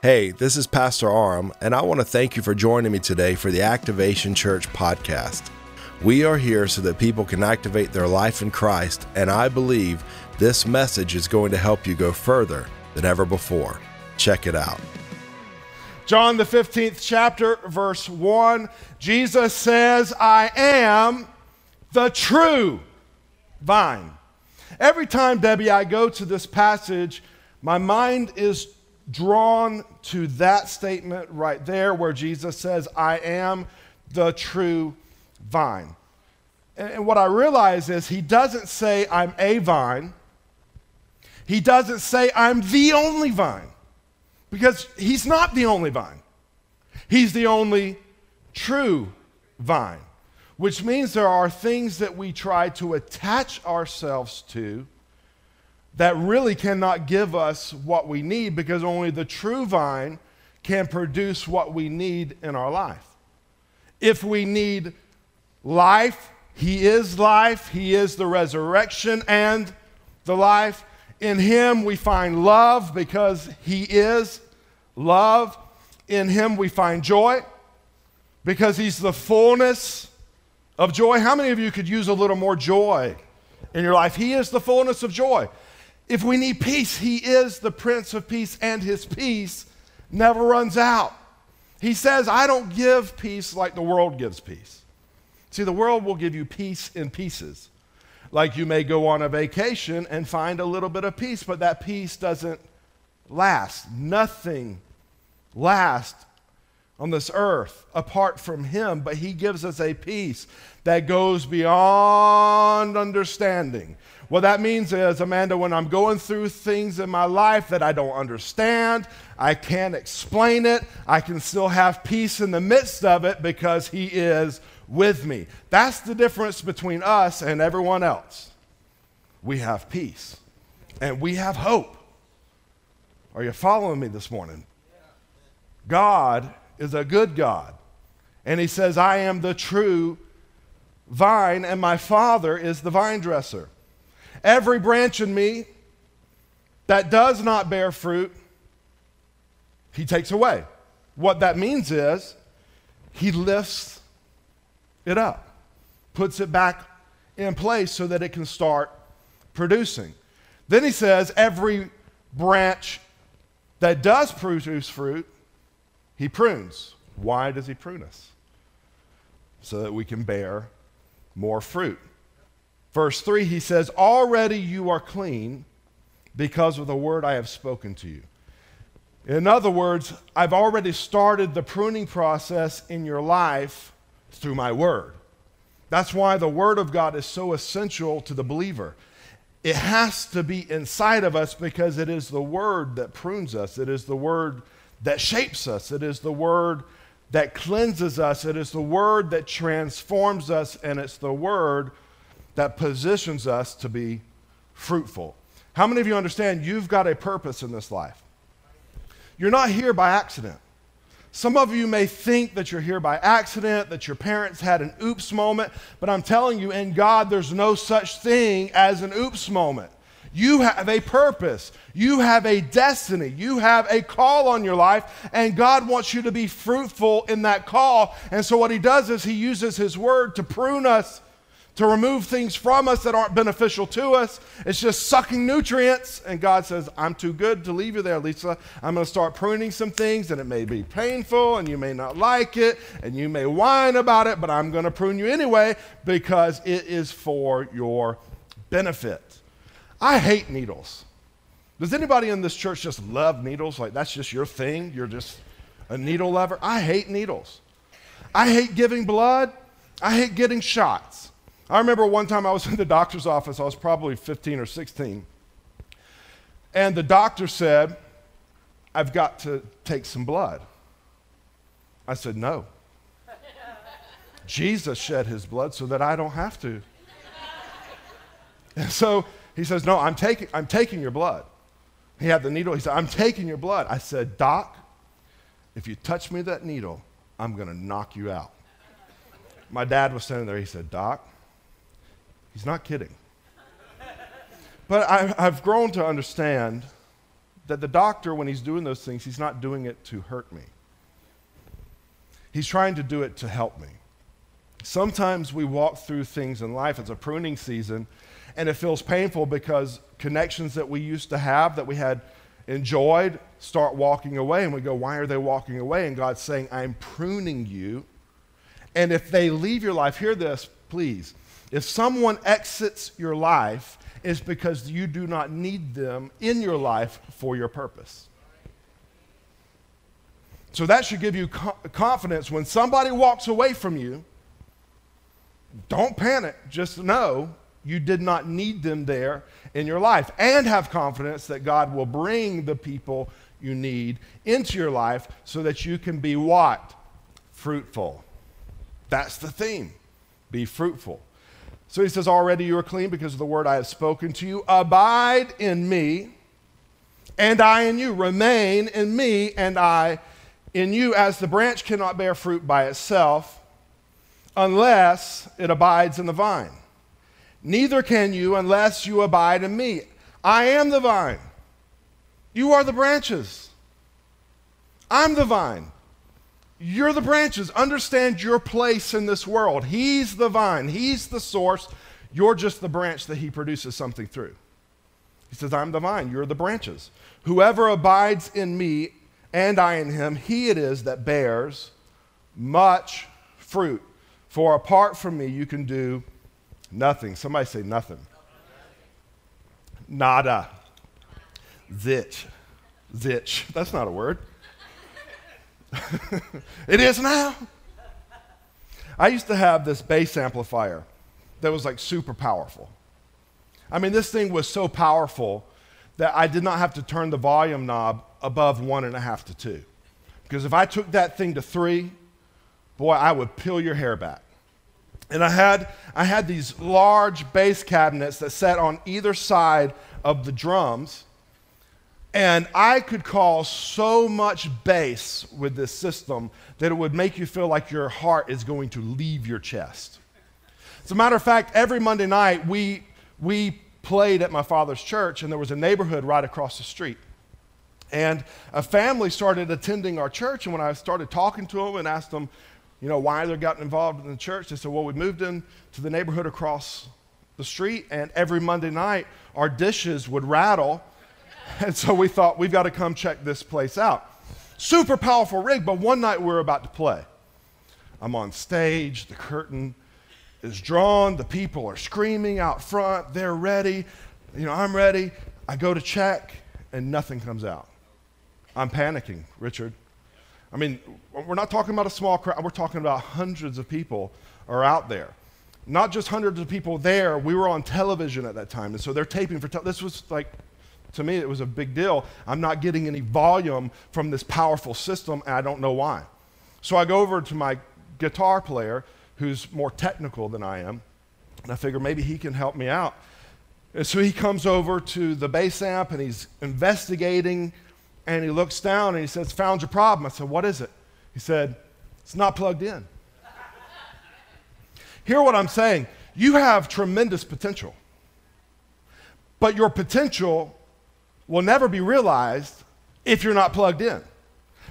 Hey, this is Pastor Aram, and I want to thank you for joining me today for the Activation Church podcast. We are here so that people can activate their life in Christ, and I believe this message is going to help you go further than ever before. Check it out. John, the 15th chapter, verse 1, Jesus says, I am the true vine. Every time, Debbie, I go to this passage, my mind is drawn to that statement right there where Jesus says, I am the true vine. And, and what I realize is he doesn't say, I'm a vine. He doesn't say, I'm the only vine, because he's not the only vine. He's the only true vine, which means there are things that we try to attach ourselves to that really cannot give us what we need because only the true vine can produce what we need in our life. If we need life, He is life, He is the resurrection and the life. In Him we find love because He is love. In Him we find joy because He's the fullness of joy. How many of you could use a little more joy in your life? He is the fullness of joy. If we need peace, He is the Prince of Peace, and His peace never runs out. He says, I don't give peace like the world gives peace. See, the world will give you peace in pieces. Like you may go on a vacation and find a little bit of peace, but that peace doesn't last. Nothing lasts on this earth apart from Him, but He gives us a peace that goes beyond understanding. What that means is, Amanda, when I'm going through things in my life that I don't understand, I can't explain it, I can still have peace in the midst of it because He is with me. That's the difference between us and everyone else. We have peace and we have hope. Are you following me this morning? God is a good God. And He says, I am the true vine, and my Father is the vine dresser. Every branch in me that does not bear fruit, he takes away. What that means is he lifts it up, puts it back in place so that it can start producing. Then he says, every branch that does produce fruit, he prunes. Why does he prune us? So that we can bear more fruit. Verse 3, he says, Already you are clean because of the word I have spoken to you. In other words, I've already started the pruning process in your life through my word. That's why the word of God is so essential to the believer. It has to be inside of us because it is the word that prunes us, it is the word that shapes us, it is the word that cleanses us, it is the word that transforms us, and it's the word that positions us to be fruitful. How many of you understand you've got a purpose in this life? You're not here by accident. Some of you may think that you're here by accident, that your parents had an oops moment, but I'm telling you, in God, there's no such thing as an oops moment. You have a purpose. You have a destiny. You have a call on your life, and God wants you to be fruitful in that call. And so, what He does is He uses His word to prune us to remove things from us that aren't beneficial to us. It's just sucking nutrients. And God says, I'm too good to leave you there, Lisa. I'm going to start pruning some things, and it may be painful, and you may not like it, and you may whine about it, but I'm going to prune you anyway because it is for your benefit. I hate needles. Does anybody in this church just love needles? Like that's just your thing? You're just a needle lover? I hate needles. I hate giving blood. I hate getting shots. I remember one time I was in the doctor's office, I was probably 15 or 16, and the doctor said, I've got to take some blood. I said, No. Jesus shed his blood so that I don't have to. And so he says, No, I'm taking, I'm taking your blood. He had the needle. He said, I'm taking your blood. I said, Doc, if you touch me with that needle, I'm going to knock you out. My dad was standing there. He said, Doc, He's not kidding. But I, have grown to understand that the doctor, when he's doing those things, he's not doing it to hurt me. He's trying to do it to help me. Sometimes we walk through things in life, it's a pruning season, and it feels painful because connections that we used to have, that we had enjoyed, start walking away. And we go, Why are they walking away? And God's saying, I'm pruning you. And if they leave your life, hear this, please. If someone exits your life, it's because you do not need them in your life for your purpose. So that should give you confidence when somebody walks away from you. Don't panic. Just know you did not need them there in your life. And have confidence that God will bring the people you need into your life so that you can be what? Fruitful. That's the theme. Be fruitful. So he says, Already you are clean because of the word I have spoken to you. Abide in me, and I in you. Remain in me, and I in you, as the branch cannot bear fruit by itself unless it abides in the vine. Neither can you unless you abide in me. I am the vine. You are the branches. I'm the vine. You're the branches. Understand your place in this world. He's the vine, He's the source. You're just the branch that He produces something through. He says, I'm the vine, you're the branches. Whoever abides in me and I in him, he it is that bears much fruit. For apart from me, you can do nothing. Somebody say nothing. Nada. Zitch. Zitch. That's not a word. it is now. I used to have this bass amplifier that was like super powerful. I mean, this thing was so powerful that I did not have to turn the volume knob above one and a half to two. Because if I took that thing to three, boy, I would peel your hair back. And I had, I had these large bass cabinets that sat on either side of the drums and I could call so much bass with this system that it would make you feel like your heart is going to leave your chest. As a matter of fact, every Monday night we, we played at my father's church, and there was a neighborhood right across the street. And a family started attending our church, and when I started talking to them and asked them, you know, why they're gotten involved in the church, they said, well, we moved in to the neighborhood across the street, and every Monday night our dishes would rattle And so we thought, we've got to come check this place out. Super powerful rig, but one night we we're about to play. I'm on stage, the curtain is drawn, the people are screaming out front, they're ready. You know, I'm ready. I go to check, and nothing comes out. I'm panicking, Richard. I mean, we're not talking about a small crowd, we're talking about hundreds of people are out there. Not just hundreds of people there, we were on television at that time, and so they're taping for, te- this was like to me, it was a big deal. I'm not getting any volume from this powerful system, and I don't know why. So I go over to my guitar player, who's more technical than I am, and I figure maybe he can help me out. And so he comes over to the bass amp and he's investigating, and he looks down and he says, Found your problem. I said, What is it? He said, It's not plugged in. Hear what I'm saying. You have tremendous potential, but your potential will never be realized if you're not plugged in.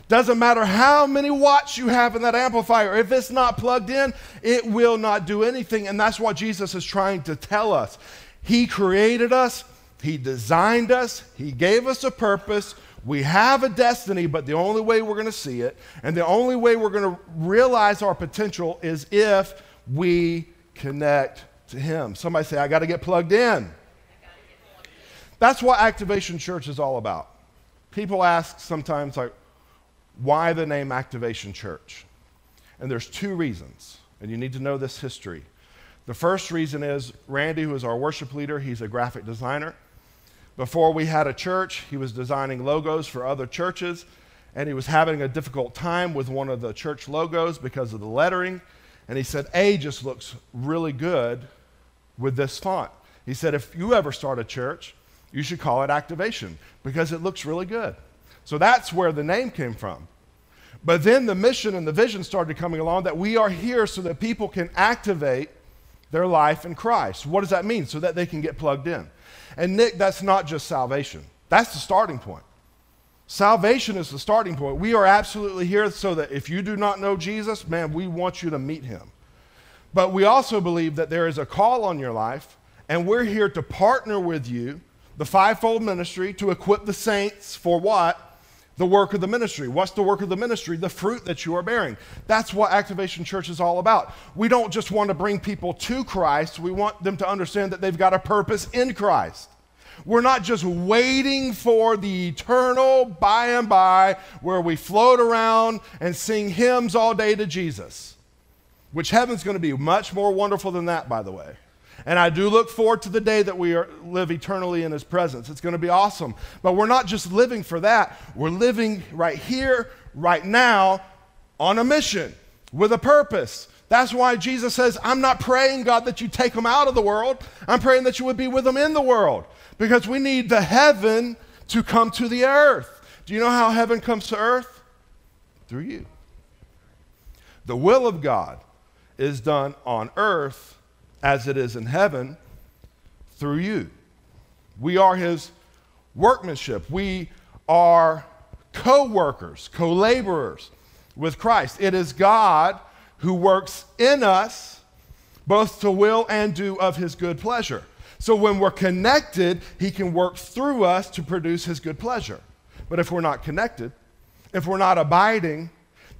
Doesn't matter how many watts you have in that amplifier, if it's not plugged in, it will not do anything. And that's what Jesus is trying to tell us. He created us, He designed us, He gave us a purpose. We have a destiny, but the only way we're going to see it and the only way we're going to realize our potential is if we connect to Him. Somebody say, I got to get plugged in. That's what Activation Church is all about. People ask sometimes, like, why the name Activation Church? And there's two reasons, and you need to know this history. The first reason is Randy, who is our worship leader, he's a graphic designer. Before we had a church, he was designing logos for other churches, and he was having a difficult time with one of the church logos because of the lettering. And he said, A just looks really good with this font. He said, if you ever start a church, you should call it activation because it looks really good. So that's where the name came from. But then the mission and the vision started coming along that we are here so that people can activate their life in Christ. What does that mean? So that they can get plugged in. And Nick, that's not just salvation, that's the starting point. Salvation is the starting point. We are absolutely here so that if you do not know Jesus, man, we want you to meet him. But we also believe that there is a call on your life, and we're here to partner with you, the fivefold ministry, to equip the saints for what? The work of the ministry. What's the work of the ministry? The fruit that you are bearing. That's what Activation Church is all about. We don't just want to bring people to Christ, we want them to understand that they've got a purpose in Christ. We're not just waiting for the eternal by and by where we float around and sing hymns all day to Jesus, which heaven's going to be much more wonderful than that, by the way. And I do look forward to the day that we are, live eternally in His presence. It's going to be awesome. But we're not just living for that, we're living right here, right now, on a mission with a purpose. That's why Jesus says, I'm not praying, God, that you take them out of the world. I'm praying that you would be with them in the world because we need the heaven to come to the earth. Do you know how heaven comes to earth? Through you. The will of God is done on earth as it is in heaven through you. We are his workmanship. We are co workers, co laborers with Christ. It is God who works in us both to will and do of his good pleasure. So when we're connected, He can work through us to produce His good pleasure. But if we're not connected, if we're not abiding,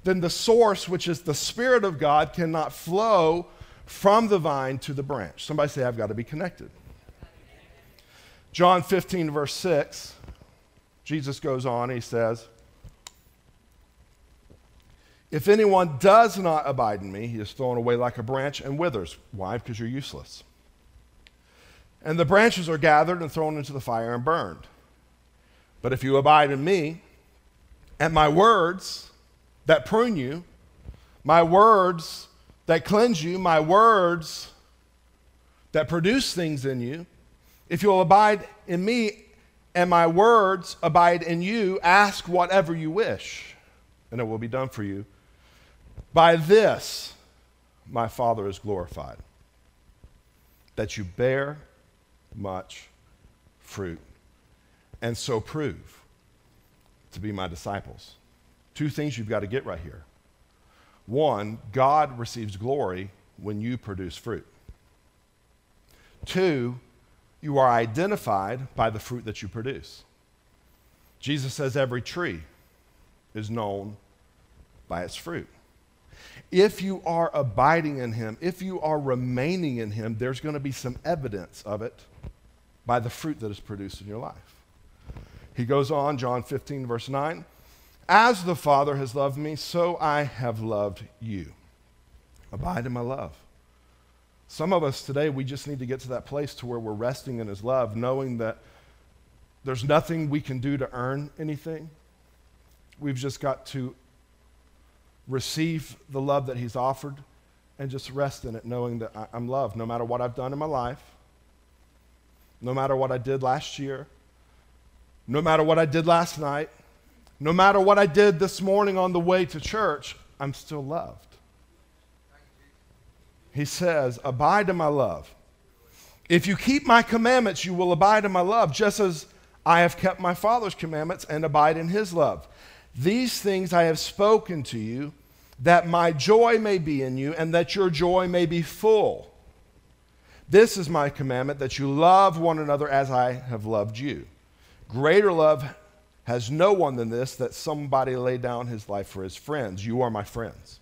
then the source, which is the Spirit of God, cannot flow from the vine to the branch. Somebody say, I've got to be connected. John 15, verse 6, Jesus goes on, he says, If anyone does not abide in me, he is thrown away like a branch and withers. Why? Because you're useless. And the branches are gathered and thrown into the fire and burned. But if you abide in me, and my words that prune you, my words that cleanse you, my words that produce things in you, if you'll abide in me and my words abide in you, ask whatever you wish, and it will be done for you. By this, my Father is glorified, that you bear much fruit, and so prove to be my disciples. Two things you've got to get right here. One, God receives glory when you produce fruit. Two, you are identified by the fruit that you produce. Jesus says every tree is known by its fruit. If you are abiding in Him, if you are remaining in Him, there's going to be some evidence of it by the fruit that is produced in your life. He goes on, John 15, verse 9 As the Father has loved me, so I have loved you. Abide in my love. Some of us today, we just need to get to that place to where we're resting in His love, knowing that there's nothing we can do to earn anything. We've just got to receive the love that He's offered and just rest in it, knowing that I'm loved no matter what I've done in my life no matter what I did last year, no matter what I did last night, no matter what I did this morning on the way to church, I'm still loved. He says, Abide in my love. If you keep my commandments, you will abide in my love, just as I have kept my Father's commandments and abide in his love. These things I have spoken to you, that my joy may be in you, and that your joy may be full. This is my commandment that you love one another as I have loved you. Greater love has no one than this that somebody lay down his life for his friends. You are my friends.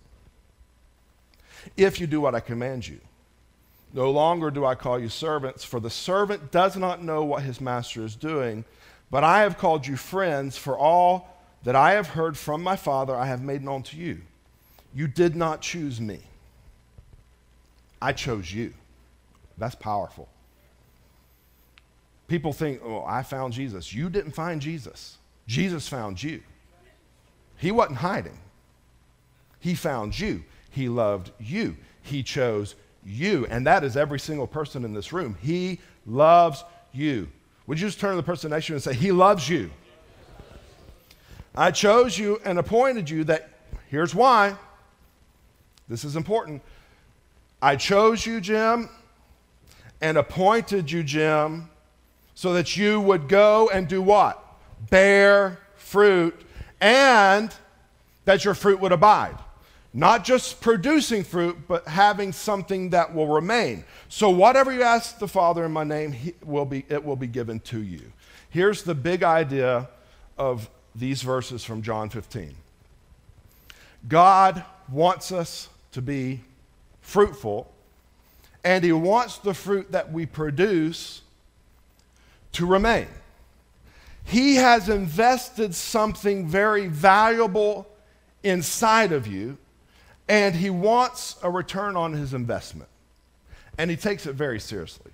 If you do what I command you, no longer do I call you servants, for the servant does not know what his master is doing, but I have called you friends, for all that I have heard from my Father I have made known to you. You did not choose me, I chose you. That's powerful. People think, oh, I found Jesus. You didn't find Jesus, Jesus found you. He wasn't hiding, He found you. He loved you. He chose you. And that is every single person in this room. He loves you. Would you just turn to the person next to you and say, He loves you? I chose you and appointed you that, here's why. This is important. I chose you, Jim, and appointed you, Jim, so that you would go and do what? Bear fruit and that your fruit would abide. Not just producing fruit, but having something that will remain. So whatever you ask the Father in my name, will be, it will be given to you. Here's the big idea of these verses from John 15. God wants us to be fruitful, and He wants the fruit that we produce to remain. He has invested something very valuable inside of you, and He wants a return on His investment. And He takes it very seriously.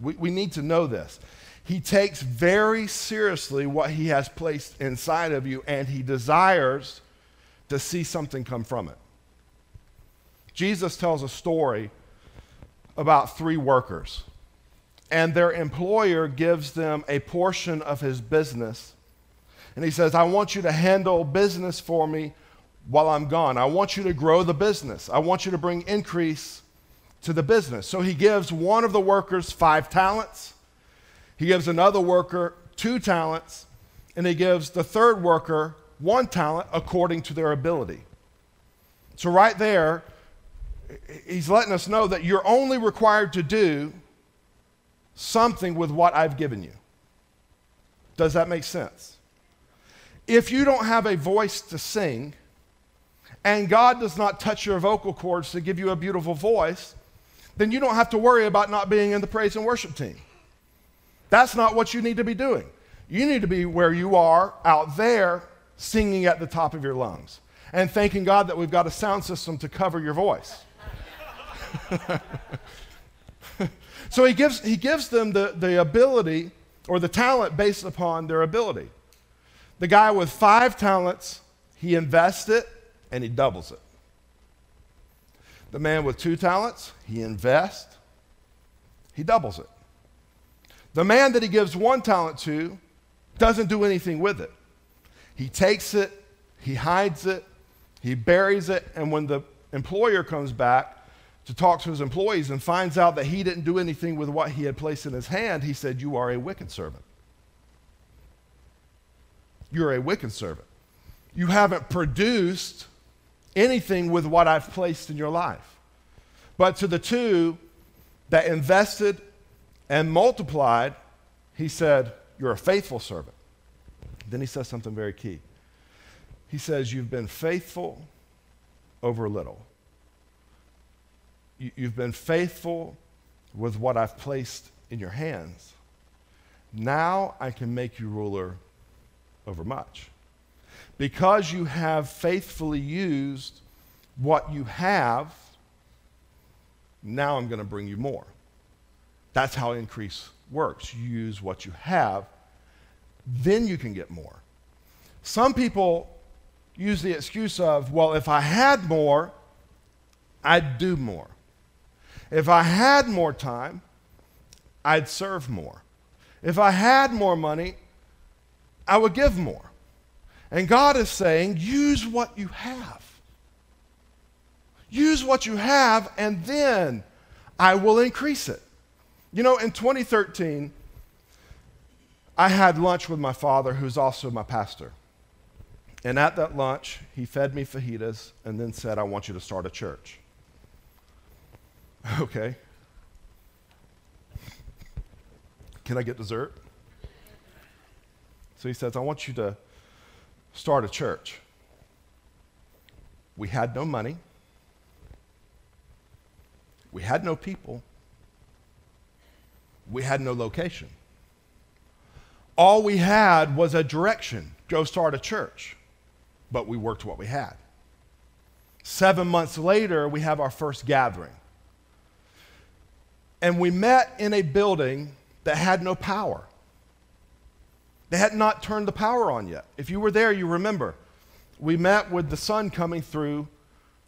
We, we need to know this. He takes very seriously what He has placed inside of you, and He desires to see something come from it. Jesus tells a story about three workers, and their employer gives them a portion of his business. And he says, I want you to handle business for me while I'm gone. I want you to grow the business. I want you to bring increase to the business. So he gives one of the workers five talents, he gives another worker two talents, and he gives the third worker one talent according to their ability. So, right there, he's letting us know that you're only required to do something with what I've given you. Does that make sense? If you don't have a voice to sing, and God does not touch your vocal cords to give you a beautiful voice, then you don't have to worry about not being in the praise and worship team. That's not what you need to be doing. You need to be where you are out there singing at the top of your lungs and thanking God that we've got a sound system to cover your voice. so he gives, he gives them the, the ability or the talent based upon their ability. The guy with five talents, he invests it and he doubles it. The man with two talents, he invests, he doubles it. The man that he gives one talent to doesn't do anything with it. He takes it, he hides it, he buries it, and when the employer comes back to talk to his employees and finds out that he didn't do anything with what he had placed in his hand, he said, You are a wicked servant. You're a wicked servant. You haven't produced anything with what I've placed in your life. But to the two that invested and multiplied, he said, You're a faithful servant. Then he says something very key. He says, You've been faithful over little. You've been faithful with what I've placed in your hands. Now I can make you ruler over much. Because you have faithfully used what you have, now I'm going to bring you more. That's how increase works. You use what you have then you can get more. Some people use the excuse of, well, if I had more, I'd do more. If I had more time, I'd serve more. If I had more money, I would give more. And God is saying, use what you have. Use what you have, and then I will increase it. You know, in 2013, I had lunch with my father, who's also my pastor. And at that lunch, he fed me fajitas and then said, I want you to start a church. Okay. Can I get dessert? So he says, I want you to start a church. We had no money, we had no people, we had no location all we had was a direction go start a church. But we worked what we had. Seven months later, we have our first gathering. And we met in a building that had no power. They had not turned the power on yet. If you were there, you remember. We met with the sun coming through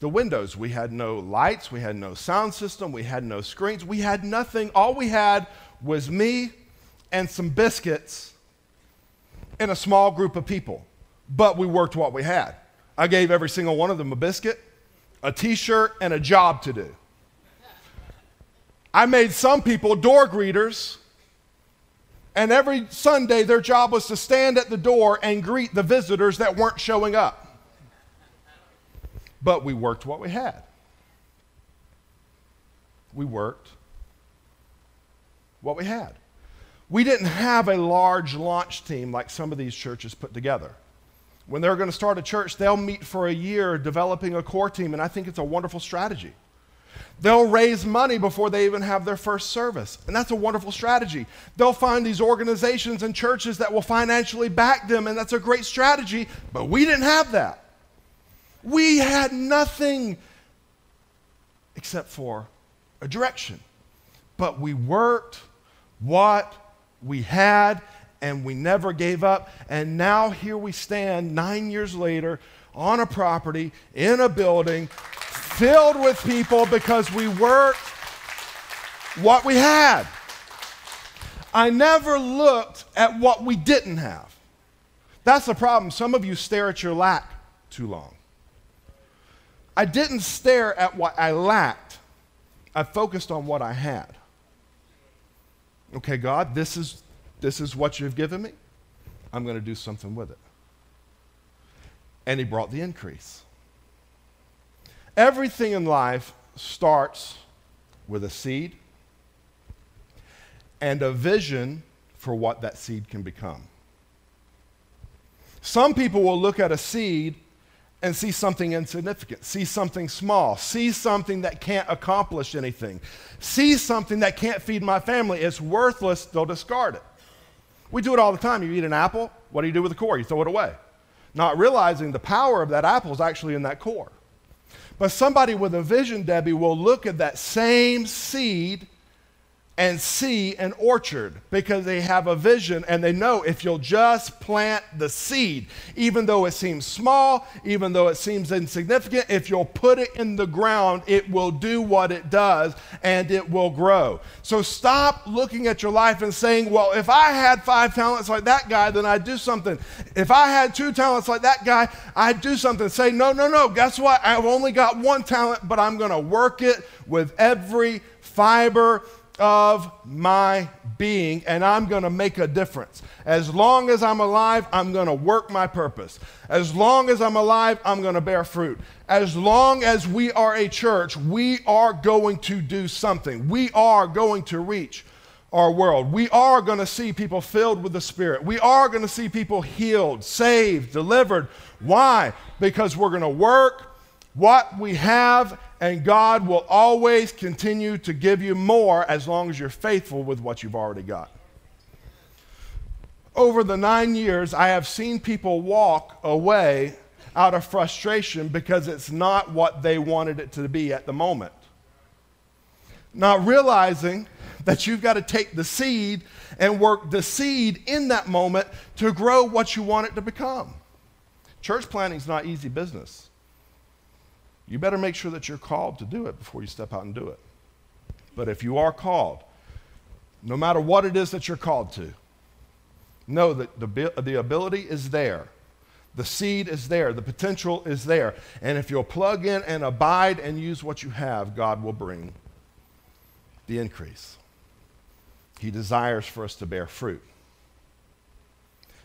the windows. We had no lights, we had no sound system, we had no screens, we had nothing. All we had was me and some biscuits and a small group of people, but we worked what we had. I gave every single one of them a biscuit, a t shirt, and a job to do. I made some people door greeters And every Sunday, their job was to stand at the door and greet the visitors that weren't showing up. But we worked what we had. We worked what we had. We didn't have a large launch team like some of these churches put together. When they're going to start a church, they'll meet for a year developing a core team, and I think it's a wonderful strategy. They'll raise money before they even have their first service. And that's a wonderful strategy. They'll find these organizations and churches that will financially back them, and that's a great strategy. But we didn't have that. We had nothing except for a direction. But we worked what we had, and we never gave up. And now here we stand nine years later on a property, in a building, filled with people because we worked what we had. I never looked at what we didn't have. That's the problem. Some of you stare at your lack too long. I didn't stare at what I lacked, I focused on what I had. Okay, God, this is, this is what you've given me. I'm going to do something with it. And He brought the increase. Everything in life starts with a seed and a vision for what that seed can become. Some people will look at a seed and see something insignificant, see something small, see something that can't accomplish anything, see something that can't feed my family. It's worthless, they'll discard it. We do it all the time. You eat an apple, what do you do with the core? You throw it away. Not realizing the power of that apple is actually in that core. But somebody with a vision, Debbie, will look at that same seed and see an orchard because they have a vision and they know if you'll just plant the seed, even though it seems small, even though it seems insignificant, if you'll put it in the ground, it will do what it does and it will grow. So stop looking at your life and saying, well, if I had five talents like that guy, then I'd do something. If I had two talents like that guy, I'd do something. Say, no, no, no, guess what? I've only got one talent, but I'm going to work it with every fiber of my being, and I'm going to make a difference. As long as I'm alive, I'm going to work my purpose. As long as I'm alive, I'm going to bear fruit. As long as we are a church, we are going to do something. We are going to reach our world. We are going to see people filled with the Spirit. We are going to see people healed, saved, delivered. Why? Because we're going to work what we have and God will always continue to give you more as long as you're faithful with what you've already got. Over the nine years, I have seen people walk away out of frustration because it's not what they wanted it to be at the moment. Not realizing that you've got to take the seed and work the seed in that moment to grow what you want it to become. Church planting is not easy business. You better make sure that you're called to do it before you step out and do it. But if you are called, no matter what it is that you're called to, know that the, the ability is there. The seed is there. The potential is there. And if you'll plug in and abide and use what you have, God will bring the increase. He desires for us to bear fruit.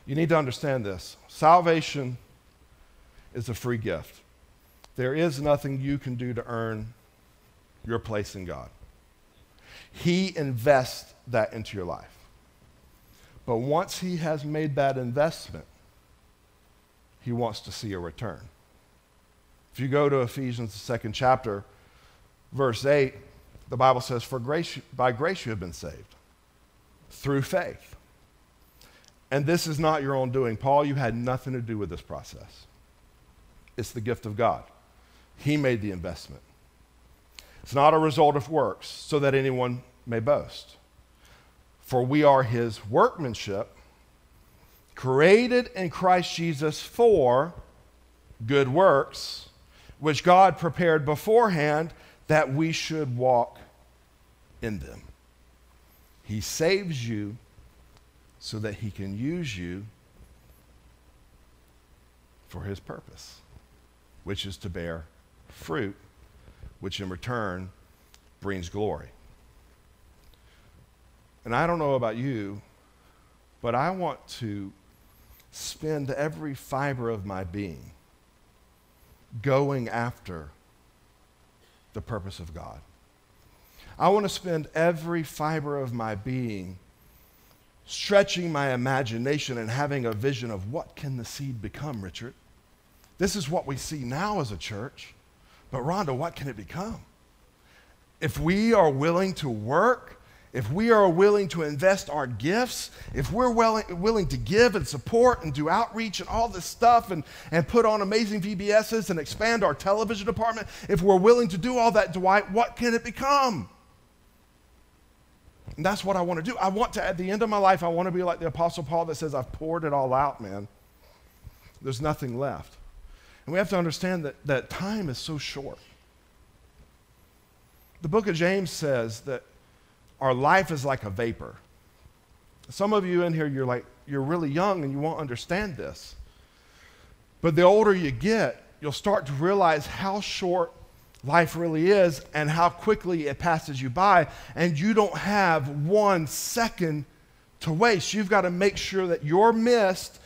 You need to understand this salvation is a free gift. There is nothing you can do to earn your place in God. He invests that into your life. But once He has made that investment, He wants to see a return. If you go to Ephesians, the second chapter, verse 8, the Bible says, For grace, by grace you have been saved through faith. And this is not your own doing. Paul, you had nothing to do with this process. It's the gift of God. He made the investment. It's not a result of works, so that anyone may boast. For we are his workmanship, created in Christ Jesus for good works, which God prepared beforehand that we should walk in them. He saves you so that he can use you for his purpose, which is to bear fruit, which in return brings glory. And I don't know about you, but I want to spend every fiber of my being going after the purpose of God. I want to spend every fiber of my being stretching my imagination and having a vision of what can the seed become, Richard? This is what we see now as a church. But Rhonda, what can it become? If we are willing to work, if we are willing to invest our gifts, if we're willing, to give and support and do outreach and all this stuff and, and put on amazing VBSs and expand our television department, if we're willing to do all that, Dwight, what can it become? And that's what I want to do. I want to, at the end of my life, I want to be like the Apostle Paul that says, I've poured it all out, man. There's nothing left. And we have to understand that, that time is so short. The book of James says that our life is like a vapor. Some of you in here, you're like, you're really young and you won't understand this. But the older you get, you'll start to realize how short life really is and how quickly it passes you by. And you don't have one second to waste. You've got to make sure that your mist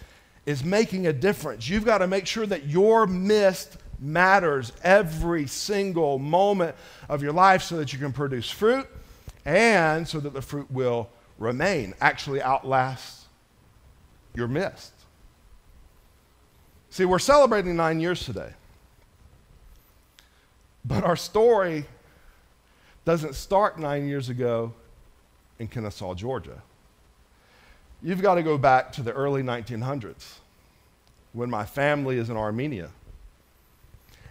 is making a difference. You've got to make sure that your mist matters every single moment of your life so that you can produce fruit and so that the fruit will remain, actually outlast your mist. See, we're celebrating nine years today. But our story doesn't start nine years ago in Kennesaw, Georgia. You've got to go back to the early 1900s when my family is in Armenia.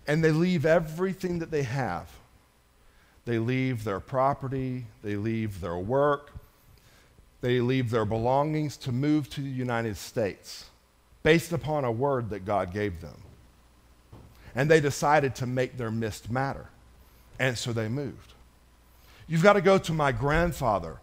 And they leave everything that they have. They leave their property, they leave their work, they leave their belongings to move to the United States based upon a word that God gave them. And they decided to make their mist matter. And so they moved. You've got to go to my grandfather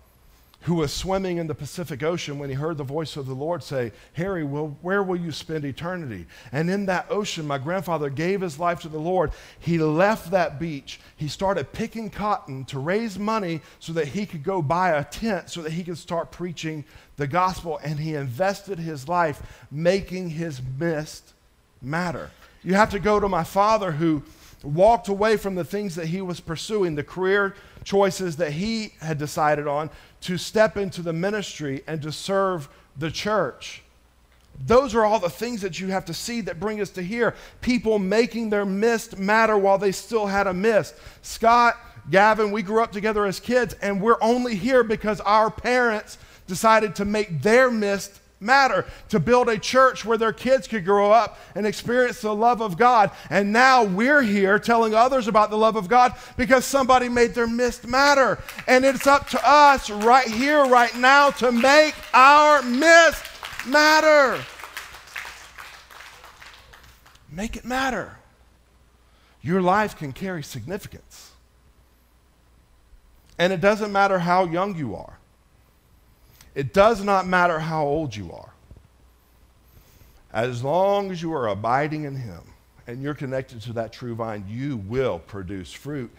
who was swimming in the Pacific Ocean when he heard the voice of the Lord say, Harry, well, where will you spend eternity? And in that ocean, my grandfather gave his life to the Lord. He left that beach. He started picking cotton to raise money so that he could go buy a tent so that he could start preaching the gospel. And he invested his life making his mist matter. You have to go to my father who walked away from the things that he was pursuing, the career choices that he had decided on, to step into the ministry and to serve the church. Those are all the things that you have to see that bring us to here. People making their mist matter while they still had a mist. Scott, Gavin, we grew up together as kids, and we're only here because our parents decided to make their mist matter to build a church where their kids could grow up and experience the love of God. And now we're here telling others about the love of God because somebody made their mist matter. And it's up to us right here, right now, to make our mist matter. Make it matter. Your life can carry significance. And it doesn't matter how young you are. It does not matter how old you are. As long as you are abiding in Him and you're connected to that true vine, you will produce fruit.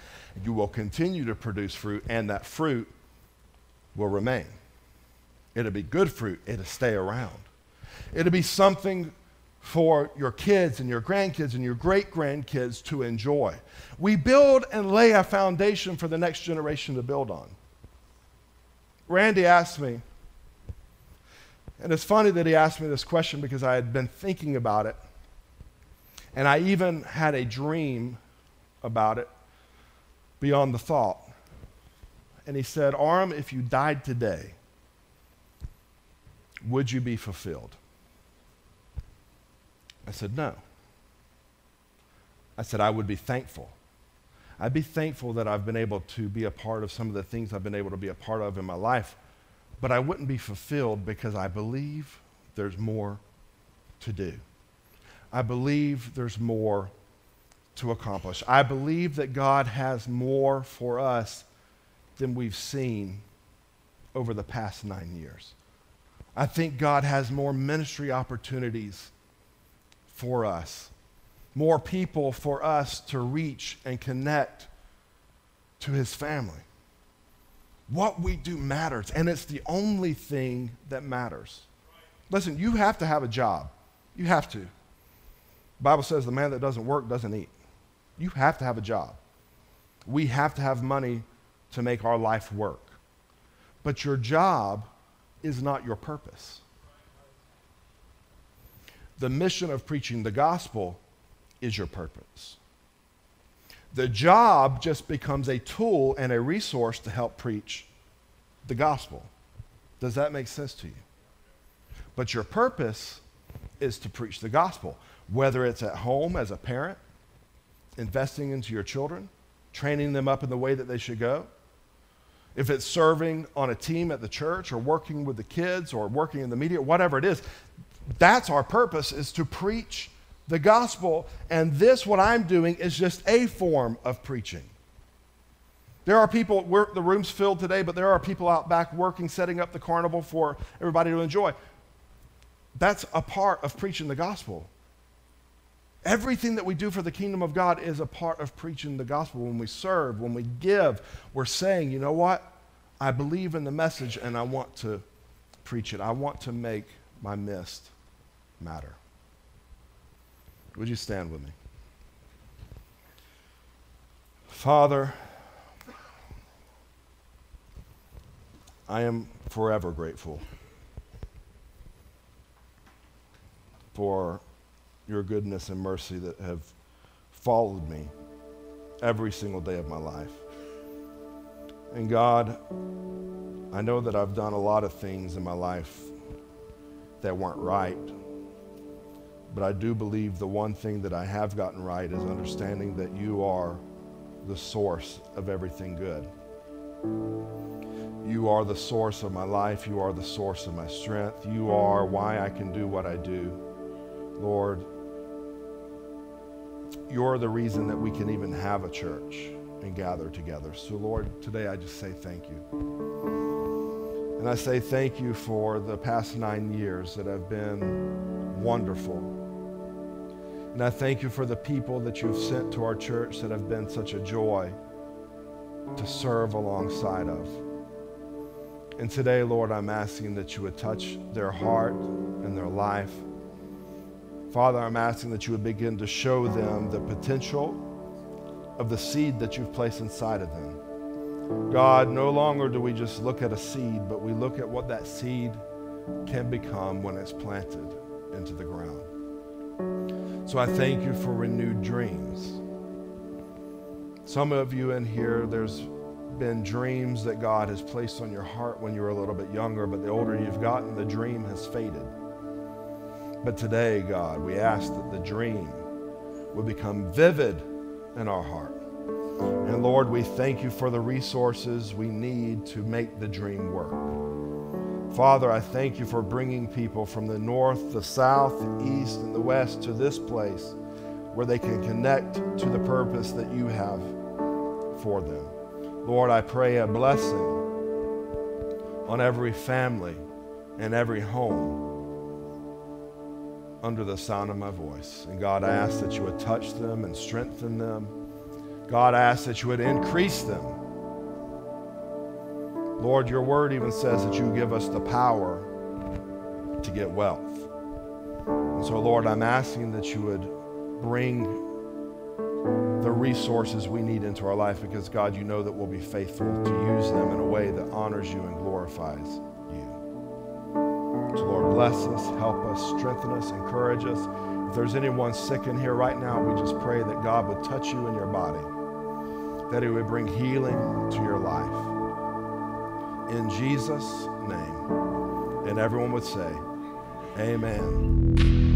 You will continue to produce fruit, and that fruit will remain. It'll be good fruit, it'll stay around. It'll be something for your kids and your grandkids and your great grandkids to enjoy. We build and lay a foundation for the next generation to build on. Randy asked me, and it's funny that he asked me this question because I had been thinking about it. And I even had a dream about it beyond the thought. And he said, Aram, if you died today, would you be fulfilled? I said, No. I said, I would be thankful. I'd be thankful that I've been able to be a part of some of the things I've been able to be a part of in my life but I wouldn't be fulfilled because I believe there's more to do. I believe there's more to accomplish. I believe that God has more for us than we've seen over the past nine years. I think God has more ministry opportunities for us, more people for us to reach and connect to his family. What we do matters, and it's the only thing that matters. Listen, you have to have a job. You have to. The Bible says the man that doesn't work doesn't eat. You have to have a job. We have to have money to make our life work. But your job is not your purpose. The mission of preaching the gospel is your purpose. The job just becomes a tool and a resource to help preach the gospel. Does that make sense to you? But your purpose is to preach the gospel, whether it's at home as a parent, investing into your children, training them up in the way that they should go. If it's serving on a team at the church or working with the kids or working in the media, whatever it is, that's our purpose is to preach the gospel. And this, what I'm doing, is just a form of preaching. There are people, the room's filled today, but there are people out back working, setting up the carnival for everybody to enjoy. That's a part of preaching the gospel. Everything that we do for the kingdom of God is a part of preaching the gospel. When we serve, when we give, we're saying, you know what? I believe in the message and I want to preach it. I want to make my mist matter. Would you stand with me? Father, I am forever grateful for your goodness and mercy that have followed me every single day of my life. And God, I know that I've done a lot of things in my life that weren't right. But I do believe the one thing that I have gotten right is understanding that you are the source of everything good. You are the source of my life. You are the source of my strength. You are why I can do what I do. Lord, you're the reason that we can even have a church and gather together. So, Lord, today I just say thank you. And I say thank you for the past nine years that have been wonderful. And I thank you for the people that you've sent to our church that have been such a joy to serve alongside of. And today, Lord, I'm asking that you would touch their heart and their life. Father, I'm asking that you would begin to show them the potential of the seed that you've placed inside of them. God, no longer do we just look at a seed, but we look at what that seed can become when it's planted into the ground. So I thank you for renewed dreams. Some of you in here, there's been dreams that God has placed on your heart when you were a little bit younger, but the older you've gotten, the dream has faded. But today, God, we ask that the dream will become vivid in our heart. And Lord, we thank you for the resources we need to make the dream work. Father, I thank you for bringing people from the north, the south, the east, and the west to this place where they can connect to the purpose that you have for them. Lord, I pray a blessing on every family and every home under the sound of my voice. And God, I ask that you would touch them and strengthen them. God, I ask that you would increase them Lord, your word even says that you give us the power to get wealth. And so, Lord, I'm asking that you would bring the resources we need into our life because, God, you know that we'll be faithful to use them in a way that honors you and glorifies you. So, Lord, bless us, help us, strengthen us, encourage us. If there's anyone sick in here right now, we just pray that God would touch you in your body, that He would bring healing to your life in Jesus' name. And everyone would say, Amen.